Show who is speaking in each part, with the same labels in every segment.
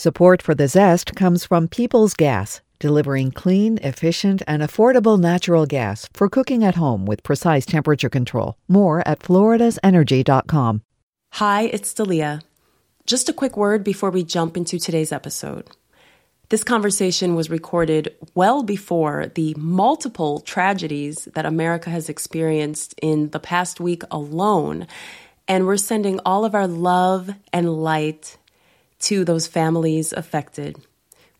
Speaker 1: Support for the Zest comes from Peoples Gas, delivering clean, efficient, and affordable natural gas for cooking at home with precise temperature control. More at floridasenergy.com.
Speaker 2: Hi, it's Dalia. Just a quick word before we jump into today's episode. This conversation was recorded well before the multiple tragedies that America has experienced in the past week alone. And we're sending all of our love and light to those families affected.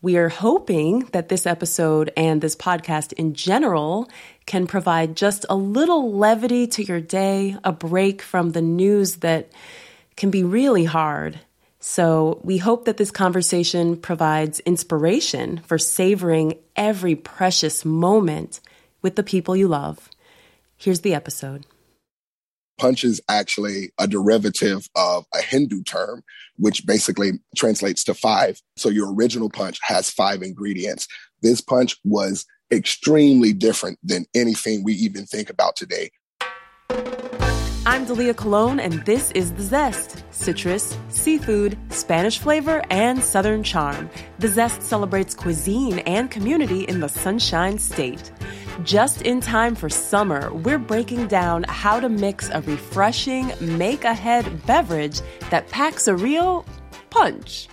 Speaker 2: We are hoping that this episode and this podcast in general can provide just a little levity to your day, a break from the news that can be really hard. So, we hope that this conversation provides inspiration for savoring every precious moment with the people you love. Here's the episode.
Speaker 3: Punch is actually a derivative of a Hindu term, which basically translates to five. So your original punch has five ingredients. This punch was extremely different than anything we even think about today.
Speaker 2: I'm Dalia Colon, and this is The Zest citrus, seafood, Spanish flavor, and Southern charm. The Zest celebrates cuisine and community in the Sunshine State. Just in time for summer, we're breaking down how to mix a refreshing, make ahead beverage that packs a real punch.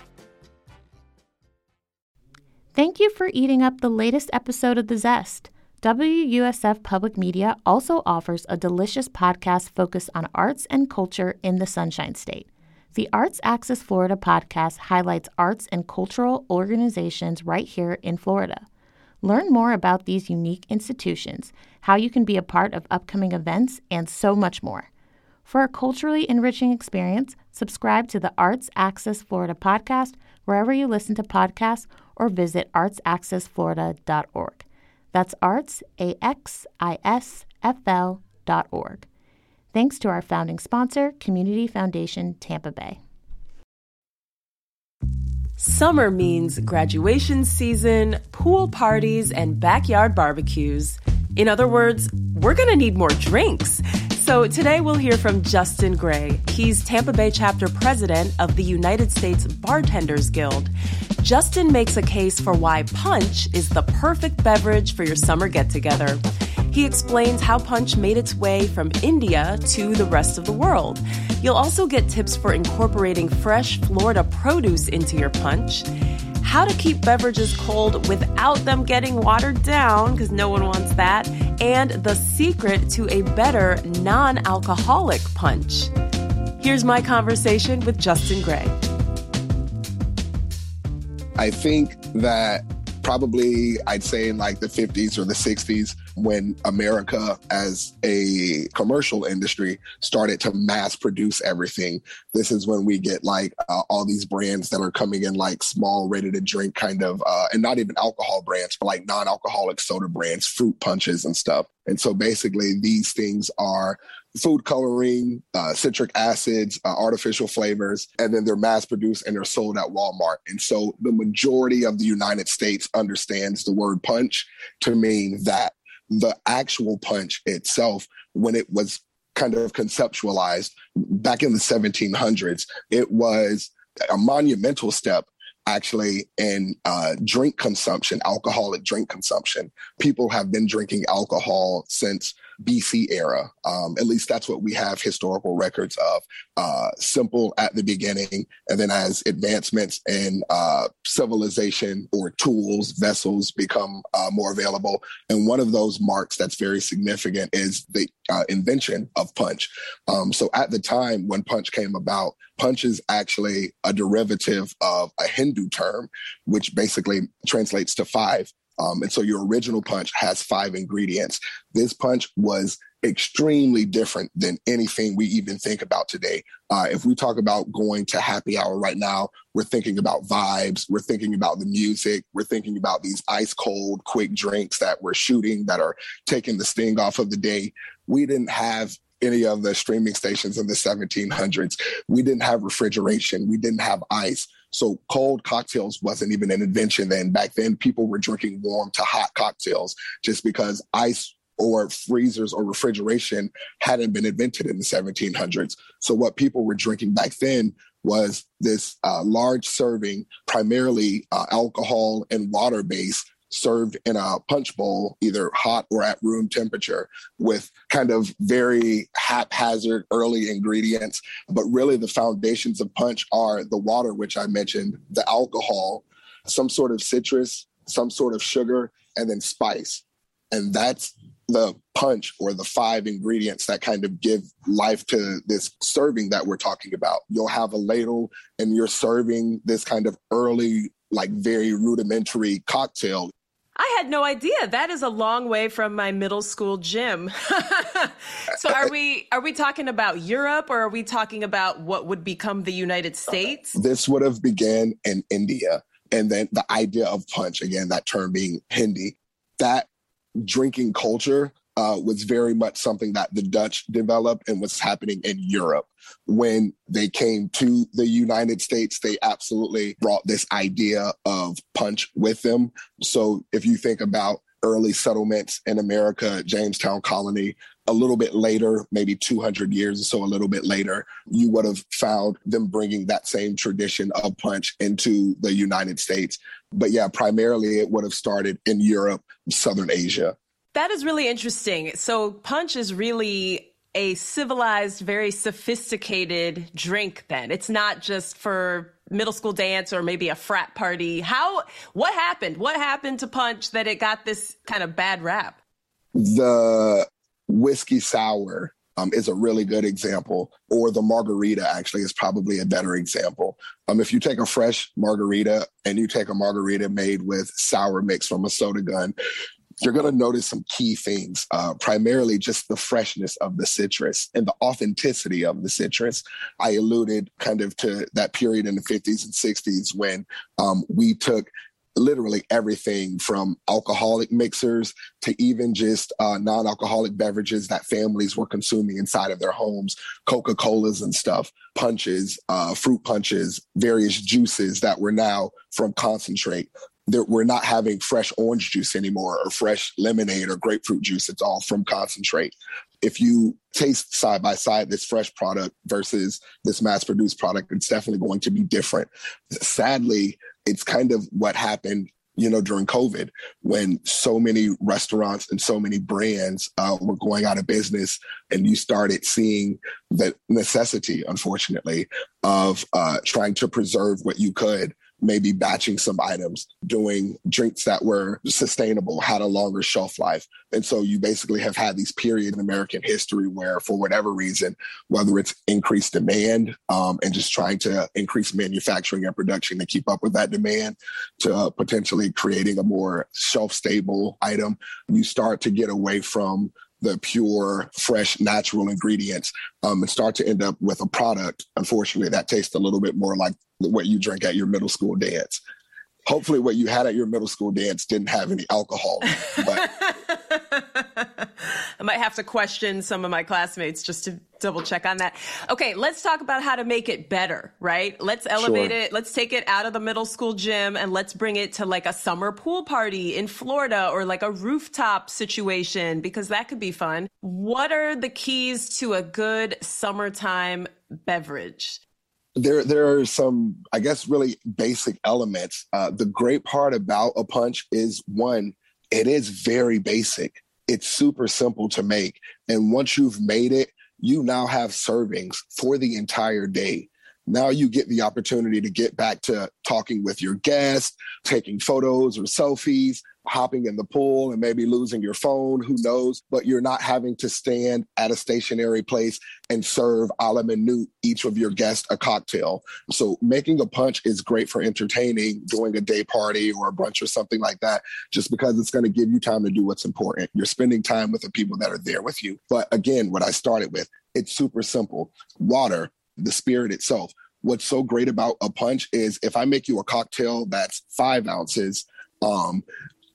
Speaker 4: Thank you for eating up the latest episode of The Zest. WUSF Public Media also offers a delicious podcast focused on arts and culture in the Sunshine State. The Arts Axis Florida podcast highlights arts and cultural organizations right here in Florida. Learn more about these unique institutions, how you can be a part of upcoming events, and so much more. For a culturally enriching experience, subscribe to the Arts Axis Florida podcast wherever you listen to podcasts or visit artsaccessflorida.org. That's arts, A-X-I-S-F-L dot org. Thanks to our founding sponsor, Community Foundation Tampa Bay.
Speaker 2: Summer means graduation season, pool parties, and backyard barbecues. In other words, we're going to need more drinks. So today we'll hear from Justin Gray. He's Tampa Bay chapter president of the United States Bartenders Guild. Justin makes a case for why punch is the perfect beverage for your summer get together. He explains how punch made its way from India to the rest of the world. You'll also get tips for incorporating fresh Florida produce into your punch, how to keep beverages cold without them getting watered down, because no one wants that, and the secret to a better non alcoholic punch. Here's my conversation with Justin Gray.
Speaker 3: I think that probably I'd say in like the 50s or the 60s, when America as a commercial industry started to mass produce everything. This is when we get like uh, all these brands that are coming in like small, ready to drink kind of, uh, and not even alcohol brands, but like non alcoholic soda brands, fruit punches and stuff. And so basically, these things are food coloring, uh, citric acids, uh, artificial flavors, and then they're mass produced and they're sold at Walmart. And so the majority of the United States understands the word punch to mean that the actual punch itself, when it was kind of conceptualized back in the 1700s, it was a monumental step actually in uh, drink consumption, alcoholic drink consumption. People have been drinking alcohol since BC era. Um, at least that's what we have historical records of. Uh, simple at the beginning, and then as advancements in uh, civilization or tools, vessels become uh, more available. And one of those marks that's very significant is the uh, invention of punch. Um, so at the time when punch came about, punch is actually a derivative of a Hindu term, which basically translates to five. Um, and so your original punch has five ingredients. This punch was extremely different than anything we even think about today. Uh, if we talk about going to happy hour right now, we're thinking about vibes, we're thinking about the music, we're thinking about these ice cold, quick drinks that we're shooting that are taking the sting off of the day. We didn't have any of the streaming stations in the 1700s. We didn't have refrigeration, we didn't have ice. So cold cocktails wasn't even an invention then. Back then, people were drinking warm to hot cocktails just because ice or freezers or refrigeration hadn't been invented in the 1700s. So what people were drinking back then was this uh, large serving, primarily uh, alcohol and water base served in a punch bowl, either hot or at room temperature, with kind of very haphazard early ingredients. But really, the foundations of punch are the water, which I mentioned, the alcohol, some sort of citrus, some sort of sugar, and then spice. And that's the punch or the five ingredients that kind of give life to this serving that we're talking about. You'll have a ladle and you're serving this kind of early, like very rudimentary cocktail.
Speaker 2: I had no idea. That is a long way from my middle school gym. so are we are we talking about Europe or are we talking about what would become the United States?
Speaker 3: Uh, this would have began in India. And then the idea of punch, again, that term being Hindi, that drinking culture uh, was very much something that the Dutch developed and was happening in Europe. When they came to the United States, they absolutely brought this idea of punch with them. So if you think about early settlements in America, Jamestown Colony, a little bit later, maybe 200 years or so, a little bit later, you would have found them bringing that same tradition of punch into the United States. But yeah, primarily it would have started in Europe, Southern Asia.
Speaker 2: That is really interesting. So, punch is really a civilized, very sophisticated drink, then. It's not just for middle school dance or maybe a frat party. How, what happened? What happened to punch that it got this kind of bad rap?
Speaker 3: The whiskey sour um, is a really good example, or the margarita actually is probably a better example. Um, if you take a fresh margarita and you take a margarita made with sour mix from a soda gun, you're going to notice some key things, uh, primarily just the freshness of the citrus and the authenticity of the citrus. I alluded kind of to that period in the 50s and 60s when um, we took literally everything from alcoholic mixers to even just uh, non-alcoholic beverages that families were consuming inside of their homes coca-colas and stuff punches uh, fruit punches various juices that were now from concentrate we're not having fresh orange juice anymore or fresh lemonade or grapefruit juice. It's all from concentrate. If you taste side by side this fresh product versus this mass produced product, it's definitely going to be different. Sadly, it's kind of what happened you know, during COVID, when so many restaurants and so many brands uh, were going out of business, and you started seeing the necessity, unfortunately, of uh, trying to preserve what you could maybe batching some items, doing drinks that were sustainable, had a longer shelf life. And so you basically have had these periods in American history where, for whatever reason, whether it's increased demand um, and just trying to increase manufacturing and production to keep up with that demand, to uh, potentially creating a more shelf stable item, you start to get away from the pure, fresh, natural ingredients um, and start to end up with a product, unfortunately, that tastes a little bit more like what you drink at your middle school dance. Hopefully, what you had at your middle school dance didn't have any alcohol. But
Speaker 2: I might have to question some of my classmates just to double check on that. Okay, let's talk about how to make it better, right? Let's elevate sure. it. Let's take it out of the middle school gym and let's bring it to like a summer pool party in Florida or like a rooftop situation because that could be fun. What are the keys to a good summertime beverage?
Speaker 3: There there are some i guess really basic elements. Uh, the great part about a punch is one it is very basic. It's super simple to make. And once you've made it you now have servings for the entire day. Now you get the opportunity to get back to talking with your guests taking photos or selfies hopping in the pool and maybe losing your phone, who knows? But you're not having to stand at a stationary place and serve a la minute each of your guests a cocktail. So making a punch is great for entertaining, doing a day party or a brunch or something like that, just because it's going to give you time to do what's important. You're spending time with the people that are there with you. But again, what I started with, it's super simple. Water, the spirit itself. What's so great about a punch is if I make you a cocktail that's five ounces, um,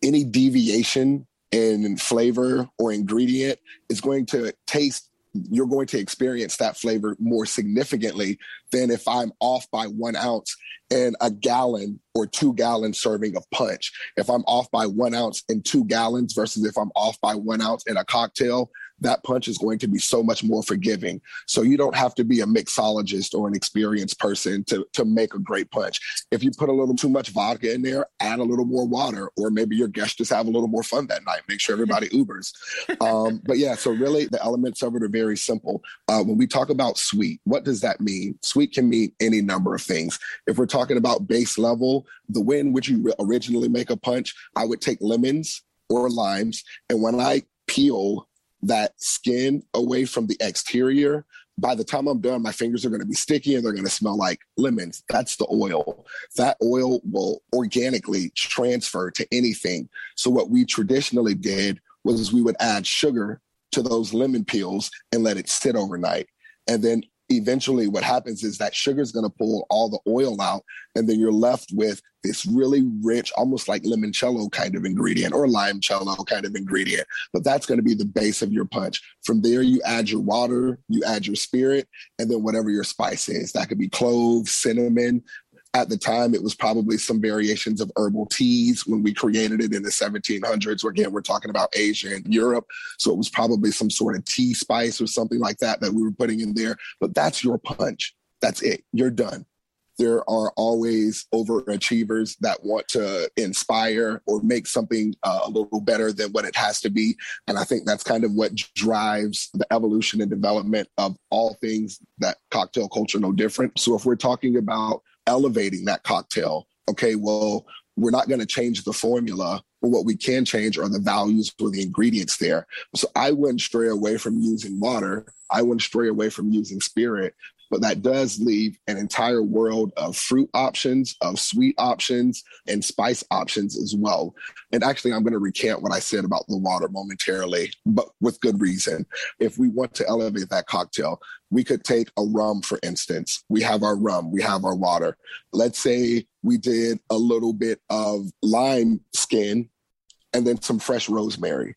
Speaker 3: any deviation in flavor or ingredient is going to taste you're going to experience that flavor more significantly than if I'm off by one ounce in a gallon or two gallon serving of punch. If I'm off by one ounce in two gallons versus if I'm off by one ounce in a cocktail, that punch is going to be so much more forgiving. So you don't have to be a mixologist or an experienced person to, to make a great punch. If you put a little too much vodka in there, add a little more water, or maybe your guests just have a little more fun that night. Make sure everybody Ubers. Um, but yeah, so really the elements of it are very simple. Uh, when we talk about sweet, what does that mean? Sweet can mean any number of things. If we're talking about base level, the way in which you originally make a punch, I would take lemons or limes. And when I peel that skin away from the exterior, by the time I'm done, my fingers are going to be sticky and they're going to smell like lemons. That's the oil. That oil will organically transfer to anything. So, what we traditionally did was we would add sugar to those lemon peels and let it sit overnight. And then eventually what happens is that sugar is going to pull all the oil out and then you're left with this really rich almost like limoncello kind of ingredient or limoncello kind of ingredient. But that's going to be the base of your punch. From there you add your water you add your spirit and then whatever your spice is. That could be cloves cinnamon at the time, it was probably some variations of herbal teas when we created it in the 1700s. Again, we're talking about Asia and Europe. So it was probably some sort of tea spice or something like that that we were putting in there. But that's your punch. That's it. You're done. There are always overachievers that want to inspire or make something uh, a little better than what it has to be. And I think that's kind of what drives the evolution and development of all things that cocktail culture no different. So if we're talking about elevating that cocktail. Okay, well, we're not going to change the formula, but what we can change are the values or the ingredients there. So I wouldn't stray away from using water. I wouldn't stray away from using spirit but that does leave an entire world of fruit options, of sweet options, and spice options as well. And actually, I'm going to recant what I said about the water momentarily, but with good reason. If we want to elevate that cocktail, we could take a rum, for instance. We have our rum, we have our water. Let's say we did a little bit of lime skin and then some fresh rosemary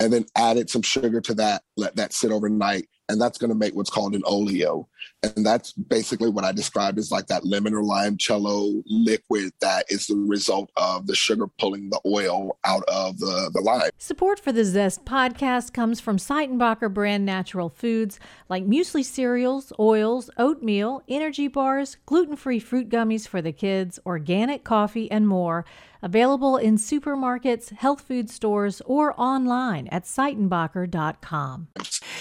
Speaker 3: and then added some sugar to that, let that sit overnight and that's going to make what's called an oleo. And that's basically what I described as like that lemon or lime cello liquid that is the result of the sugar pulling the oil out of the, the lime.
Speaker 5: Support for the Zest podcast comes from Seitenbacher brand natural foods like muesli cereals, oils, oatmeal, energy bars, gluten free fruit gummies for the kids, organic coffee, and more. Available in supermarkets, health food stores, or online at Seitenbacher.com.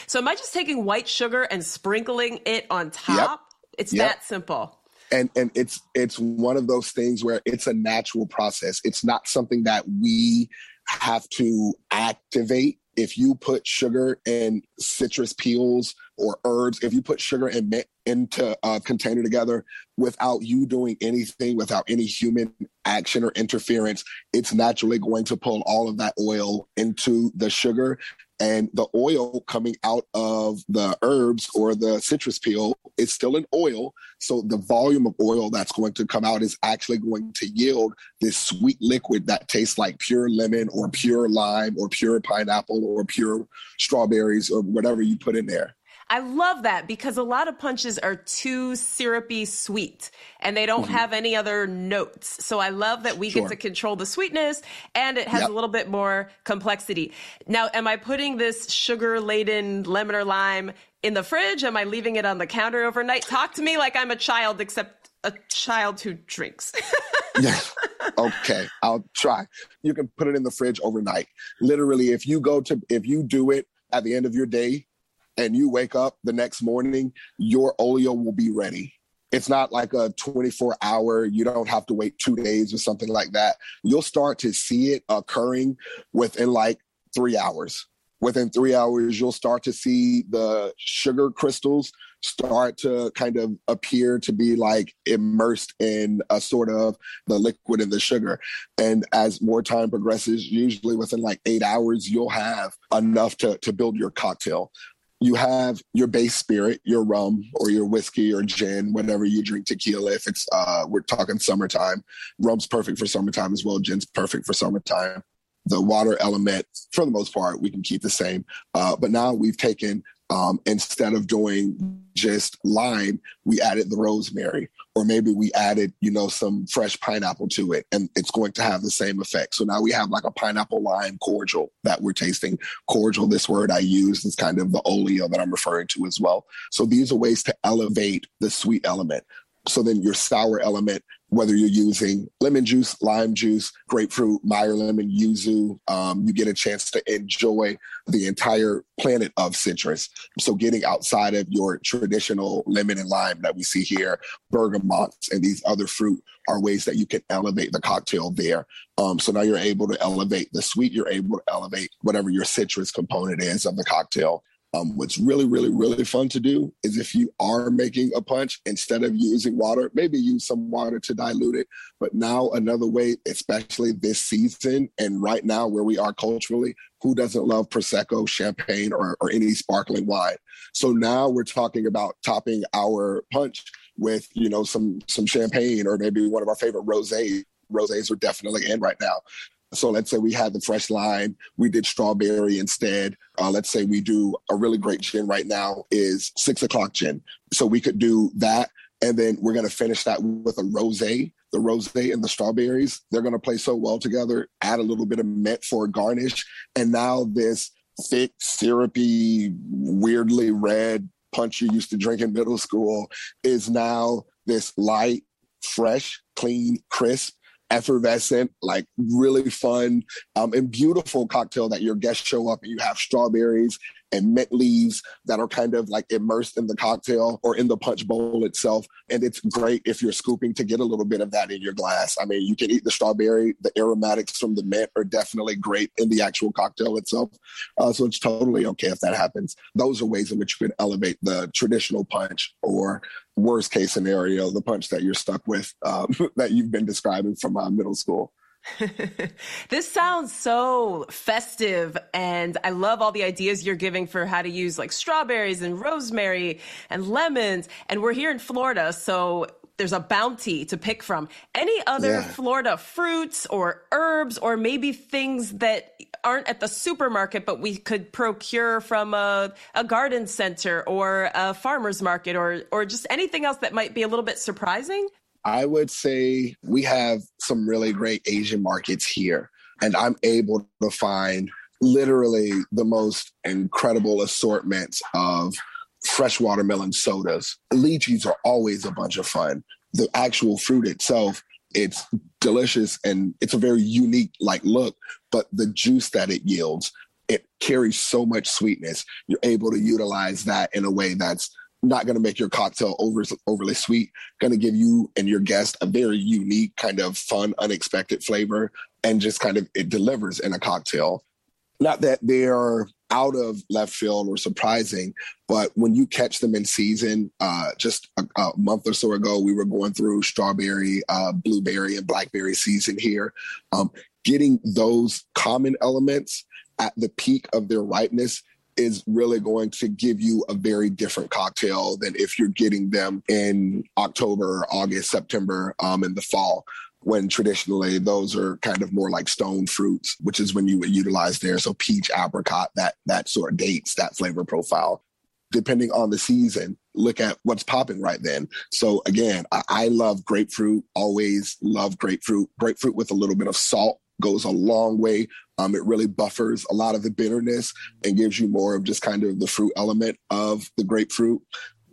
Speaker 2: So, am I just taking white sugar and sprinkling it on top? Yep. It's yep. that simple.
Speaker 3: And and it's it's one of those things where it's a natural process. It's not something that we have to activate if you put sugar and citrus peels or herbs, if you put sugar and mint into a container together without you doing anything, without any human action or interference, it's naturally going to pull all of that oil into the sugar and the oil coming out of the herbs or the citrus peel is still an oil. So the volume of oil that's going to come out is actually going to yield this sweet liquid that tastes like pure lemon or pure lime or pure pineapple or pure strawberries or whatever you put in there.
Speaker 2: I love that because a lot of punches are too syrupy sweet and they don't mm-hmm. have any other notes. So I love that we sure. get to control the sweetness and it has yep. a little bit more complexity. Now, am I putting this sugar laden lemon or lime in the fridge? Am I leaving it on the counter overnight? Talk to me like I'm a child, except a child who drinks.
Speaker 3: yeah. Okay. I'll try. You can put it in the fridge overnight. Literally, if you go to, if you do it at the end of your day, and you wake up the next morning, your oleo will be ready. It's not like a 24 hour, you don't have to wait two days or something like that. You'll start to see it occurring within like three hours. Within three hours, you'll start to see the sugar crystals start to kind of appear to be like immersed in a sort of the liquid in the sugar. And as more time progresses, usually within like eight hours, you'll have enough to, to build your cocktail you have your base spirit, your rum or your whiskey or gin, whatever you drink tequila. If it's uh, we're talking summertime, rum's perfect for summertime as well. Gin's perfect for summertime. The water element, for the most part, we can keep the same. Uh, but now we've taken um, instead of doing just lime, we added the rosemary, or maybe we added, you know, some fresh pineapple to it and it's going to have the same effect. So now we have like a pineapple lime cordial that we're tasting. Cordial, this word I use is kind of the oleo that I'm referring to as well. So these are ways to elevate the sweet element. So then your sour element, whether you're using lemon juice, lime juice, grapefruit, Meyer lemon, yuzu, um, you get a chance to enjoy the entire planet of citrus. So getting outside of your traditional lemon and lime that we see here, bergamots and these other fruit are ways that you can elevate the cocktail there. Um, so now you're able to elevate the sweet, you're able to elevate whatever your citrus component is of the cocktail. Um, what's really, really, really fun to do is if you are making a punch, instead of using water, maybe use some water to dilute it. But now, another way, especially this season and right now where we are culturally, who doesn't love Prosecco, champagne, or, or any sparkling wine? So now we're talking about topping our punch with, you know, some some champagne or maybe one of our favorite rosés. Rosés are definitely in right now. So let's say we had the fresh line, we did strawberry instead. Uh, let's say we do a really great gin right now is six o'clock gin. So we could do that. And then we're going to finish that with a rosé. The rosé and the strawberries, they're going to play so well together. Add a little bit of mint for a garnish. And now this thick, syrupy, weirdly red punch you used to drink in middle school is now this light, fresh, clean, crisp effervescent, like really fun um, and beautiful cocktail that your guests show up and you have strawberries and mint leaves that are kind of like immersed in the cocktail or in the punch bowl itself. And it's great if you're scooping to get a little bit of that in your glass. I mean, you can eat the strawberry, the aromatics from the mint are definitely great in the actual cocktail itself. Uh, so it's totally okay if that happens. Those are ways in which you can elevate the traditional punch or worst case scenario, the punch that you're stuck with um, that you've been describing from uh, middle school.
Speaker 2: this sounds so festive and I love all the ideas you're giving for how to use like strawberries and rosemary and lemons. And we're here in Florida, so there's a bounty to pick from. Any other yeah. Florida fruits or herbs or maybe things that aren't at the supermarket, but we could procure from a, a garden center or a farmer's market or, or just anything else that might be a little bit surprising?
Speaker 3: I would say we have some really great Asian markets here, and I'm able to find literally the most incredible assortments of fresh watermelon sodas. Lychees are always a bunch of fun. The actual fruit itself, it's delicious and it's a very unique like look, but the juice that it yields, it carries so much sweetness. You're able to utilize that in a way that's not going to make your cocktail over, overly sweet, going to give you and your guest a very unique, kind of fun, unexpected flavor, and just kind of it delivers in a cocktail. Not that they're out of left field or surprising, but when you catch them in season, uh, just a, a, month or so ago, we were going through strawberry, uh, blueberry, and blackberry season here. Um, getting those common elements at the peak of their ripeness is really going to give you a very different cocktail than if you're getting them in October, August, September, um, in the fall. When traditionally those are kind of more like stone fruits, which is when you would utilize there. So peach, apricot, that that sort of dates that flavor profile. Depending on the season, look at what's popping right then. So again, I, I love grapefruit. Always love grapefruit. Grapefruit with a little bit of salt goes a long way. Um, it really buffers a lot of the bitterness and gives you more of just kind of the fruit element of the grapefruit.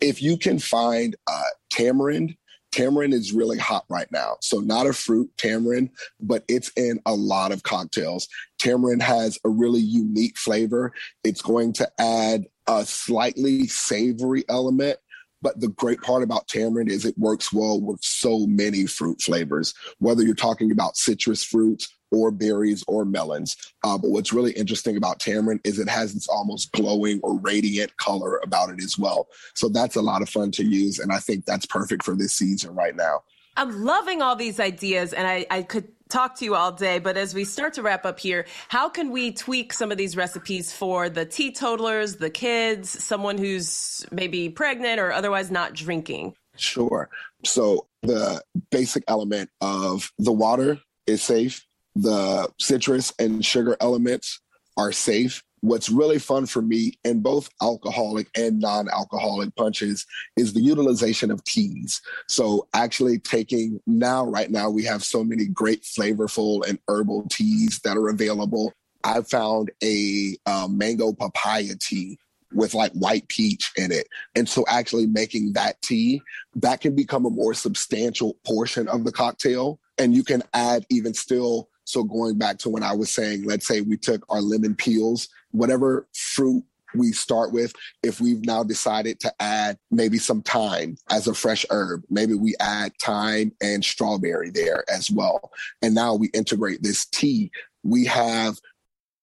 Speaker 3: If you can find uh, tamarind, tamarind is really hot right now. So not a fruit, tamarind, but it's in a lot of cocktails. Tamarind has a really unique flavor. It's going to add a slightly savory element but the great part about tamarind is it works well with so many fruit flavors, whether you're talking about citrus fruits or berries or melons. Uh, but what's really interesting about tamarind is it has this almost glowing or radiant color about it as well. So that's a lot of fun to use. And I think that's perfect for this season right now.
Speaker 2: I'm loving all these ideas, and I, I could talk to you all day, but as we start to wrap up here, how can we tweak some of these recipes for the teetotalers, the kids, someone who's maybe pregnant or otherwise not drinking?
Speaker 3: Sure. So the basic element of the water is safe the citrus and sugar elements are safe. What's really fun for me in both alcoholic and non-alcoholic punches is the utilization of teas. So actually taking now, right now, we have so many great flavorful and herbal teas that are available. I found a uh, mango papaya tea with like white peach in it. And so actually making that tea, that can become a more substantial portion of the cocktail. And you can add even still. So going back to when I was saying, let's say we took our lemon peels, whatever fruit we start with, if we've now decided to add maybe some thyme as a fresh herb, maybe we add thyme and strawberry there as well. And now we integrate this tea. We have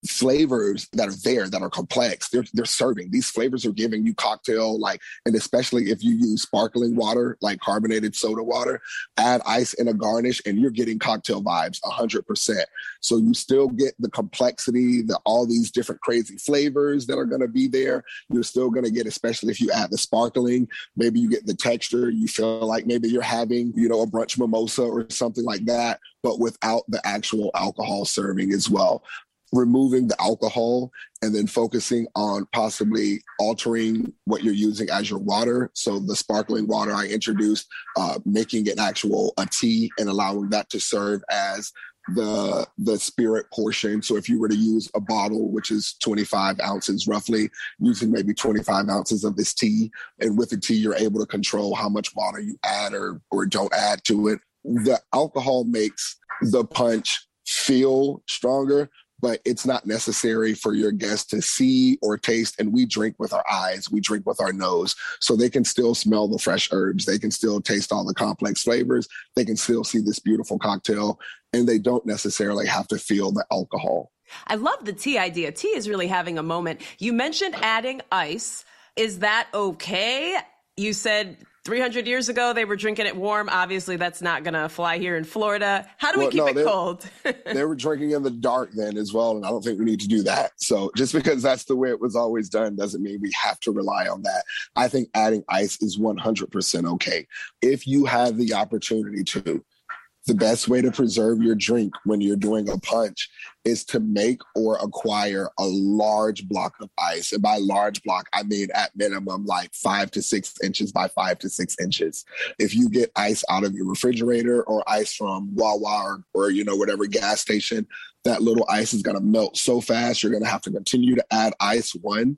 Speaker 3: flavors that are there that are complex. They're they're serving these flavors are giving you cocktail like, and especially if you use sparkling water like carbonated soda water, add ice in a garnish, and you're getting cocktail vibes hundred percent. So you still get the complexity, the all these different crazy flavors that are going to be there. You're still going to get, especially if you add the sparkling, maybe you get the texture. You feel like maybe you're having you know a brunch mimosa or something like that but without the actual alcohol serving as well removing the alcohol and then focusing on possibly altering what you're using as your water. So the sparkling water I introduced, uh, making it actual a tea and allowing that to serve as the the spirit portion. So if you were to use a bottle, which is 25 ounces roughly, using maybe 25 ounces of this tea, and with the tea, you're able to control how much water you add or or don't add to it. The alcohol makes the punch feel stronger, but it's not necessary for your guests to see or taste. And we drink with our eyes, we drink with our nose. So they can still smell the fresh herbs, they can still taste all the complex flavors, they can still see this beautiful cocktail, and they don't necessarily have to feel the alcohol.
Speaker 2: I love the tea idea. Tea is really having a moment. You mentioned adding ice. Is that okay? You said 300 years ago, they were drinking it warm. Obviously, that's not going to fly here in Florida. How do well, we keep no, it cold?
Speaker 3: they were drinking in the dark then as well. And I don't think we need to do that. So just because that's the way it was always done doesn't mean we have to rely on that. I think adding ice is 100% okay. If you have the opportunity to, the best way to preserve your drink when you're doing a punch is to make or acquire a large block of ice. And by large block, I mean at minimum like five to six inches by five to six inches. If you get ice out of your refrigerator or ice from Wawa or, or you know, whatever gas station, that little ice is going to melt so fast. You're going to have to continue to add ice one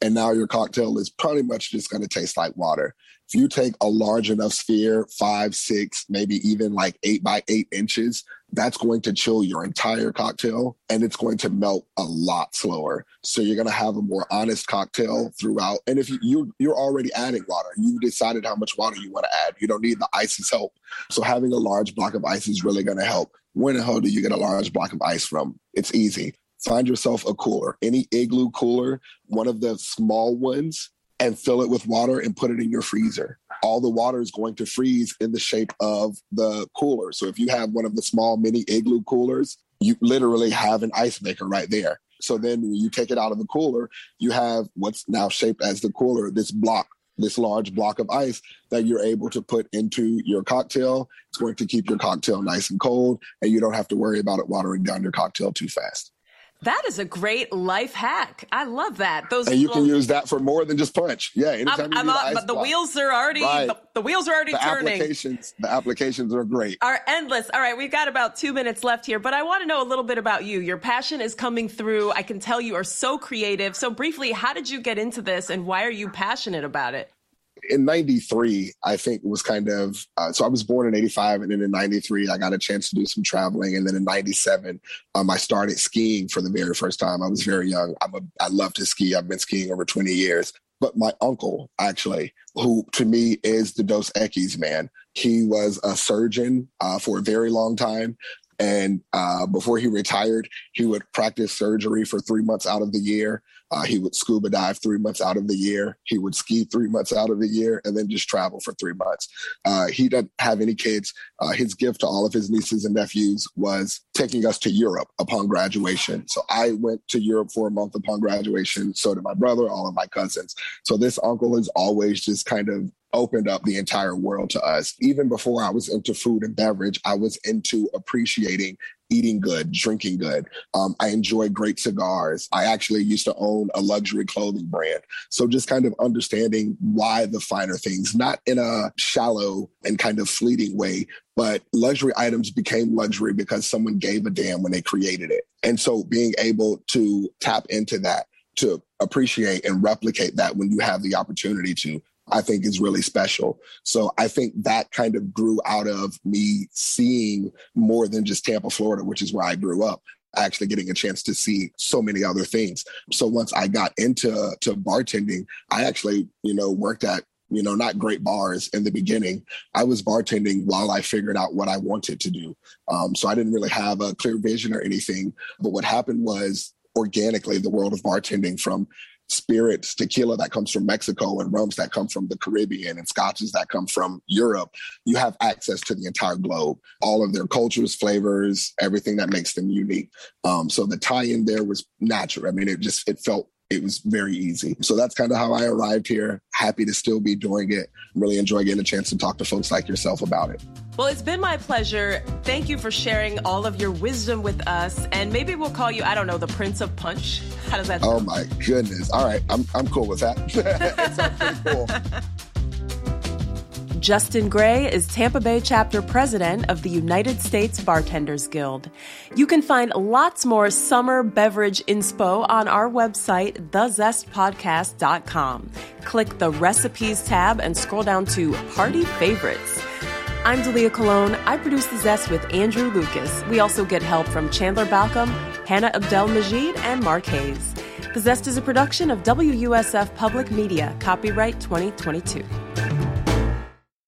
Speaker 3: and now your cocktail is pretty much just going to taste like water. If you take a large enough sphere, five, six, maybe even like eight by eight inches, that's going to chill your entire cocktail and it's going to melt a lot slower. So you're going to have a more honest cocktail throughout. And if you, you you're already adding water, you've decided how much water you want to add. You don't need the ice's help. So having a large block of ice is really going to help. Where the hell do you get a large block of ice from? It's easy find yourself a cooler, any igloo cooler, one of the small ones, and fill it with water and put it in your freezer. All the water is going to freeze in the shape of the cooler. So if you have one of the small mini igloo coolers, you literally have an ice maker right there. So then when you take it out of the cooler, you have what's now shaped as the cooler, this block, this large block of ice that you're able to put into your cocktail. It's going to keep your cocktail nice and cold, and you don't have to worry about it watering down your cocktail too fast.
Speaker 2: That is a great life hack. I love that.
Speaker 3: Those and you little... can use that for more than just punch. Yeah, anytime I'm, you I'm
Speaker 2: but the block. wheels are already right. the, the, wheels are already
Speaker 3: the
Speaker 2: turning.
Speaker 3: Applications, the applications are great.
Speaker 2: Are endless. All right, we've got about two minutes left here, but I want to know a little bit about you. Your passion is coming through. I can tell you are so creative. So briefly, how did you get into this, and why are you passionate about it?
Speaker 3: In 93 i think was kind of uh, so i was born in 85 and then in 93 i got a chance to do some traveling and then in 97 um, i started skiing for the very first time. I was very young. I'm a i love to ski. I've been skiing over 20 years. But my uncle actually who to me is the dos equis man. He was a surgeon uh, for a very long time and uh, before he retired, he would practice surgery for three months out of the year. Uh, he would scuba dive three months out of the year. He would ski three months out of the year and then just travel for three months. Uh, he doesn't have any kids. Uh, his gift to all of his nieces and nephews was taking us to Europe upon graduation. So I went to Europe for a month upon graduation. So did my brother, all of my cousins. So this uncle has always just kind of opened up the entire world to us. Even before I was into food and beverage, I was into appreciating eating good, drinking good. Um, I enjoy great cigars. I actually used to own a luxury clothing brand. So just kind of understanding why the finer things, not in a shallow and kind of fleeting way, but luxury items became luxury because someone gave a damn when they created it. And so being able to tap into that, to appreciate and replicate that when you have the opportunity to I think is really special. So I think that kind of grew out of me seeing more than just Tampa, Florida, which is where I grew up actually getting a chance to see so many other things. So once I got into to bartending, I actually, you know, worked at you know, not great bars in the beginning. I was bartending while I figured out what I wanted to do. Um, so I didn't really have a clear vision or anything. But what happened was organically, the world of bartending from spirits, tequila that comes from Mexico and rums that come from the Caribbean and scotches that come from Europe, you have access to the entire globe, all of their cultures, flavors, everything that makes them unique. Um, so the tie in there was natural. I mean, it just, it felt it was very easy. So that's kind of how I arrived here. Happy to still be doing it. Really enjoy getting a chance to talk to folks like yourself about it.
Speaker 2: Well, it's been my pleasure. Thank you for sharing all of your wisdom with us. And maybe we'll call you, I don't know, the Prince of Punch. How does that
Speaker 3: oh sound? Oh, my goodness. All right. I'm, I'm cool with that. pretty cool.
Speaker 2: Justin Gray is Tampa Bay chapter president of the United States Bartenders Guild. You can find lots more summer beverage inspo on our website, thezestpodcast.com. Click the recipes tab and scroll down to party favorites. I'm Dalia Colon. I produce The Zest with Andrew Lucas. We also get help from Chandler Balcom, Hannah Abdel Majid, and Mark Hayes. The Zest is a production of WUSF Public Media, copyright 2022.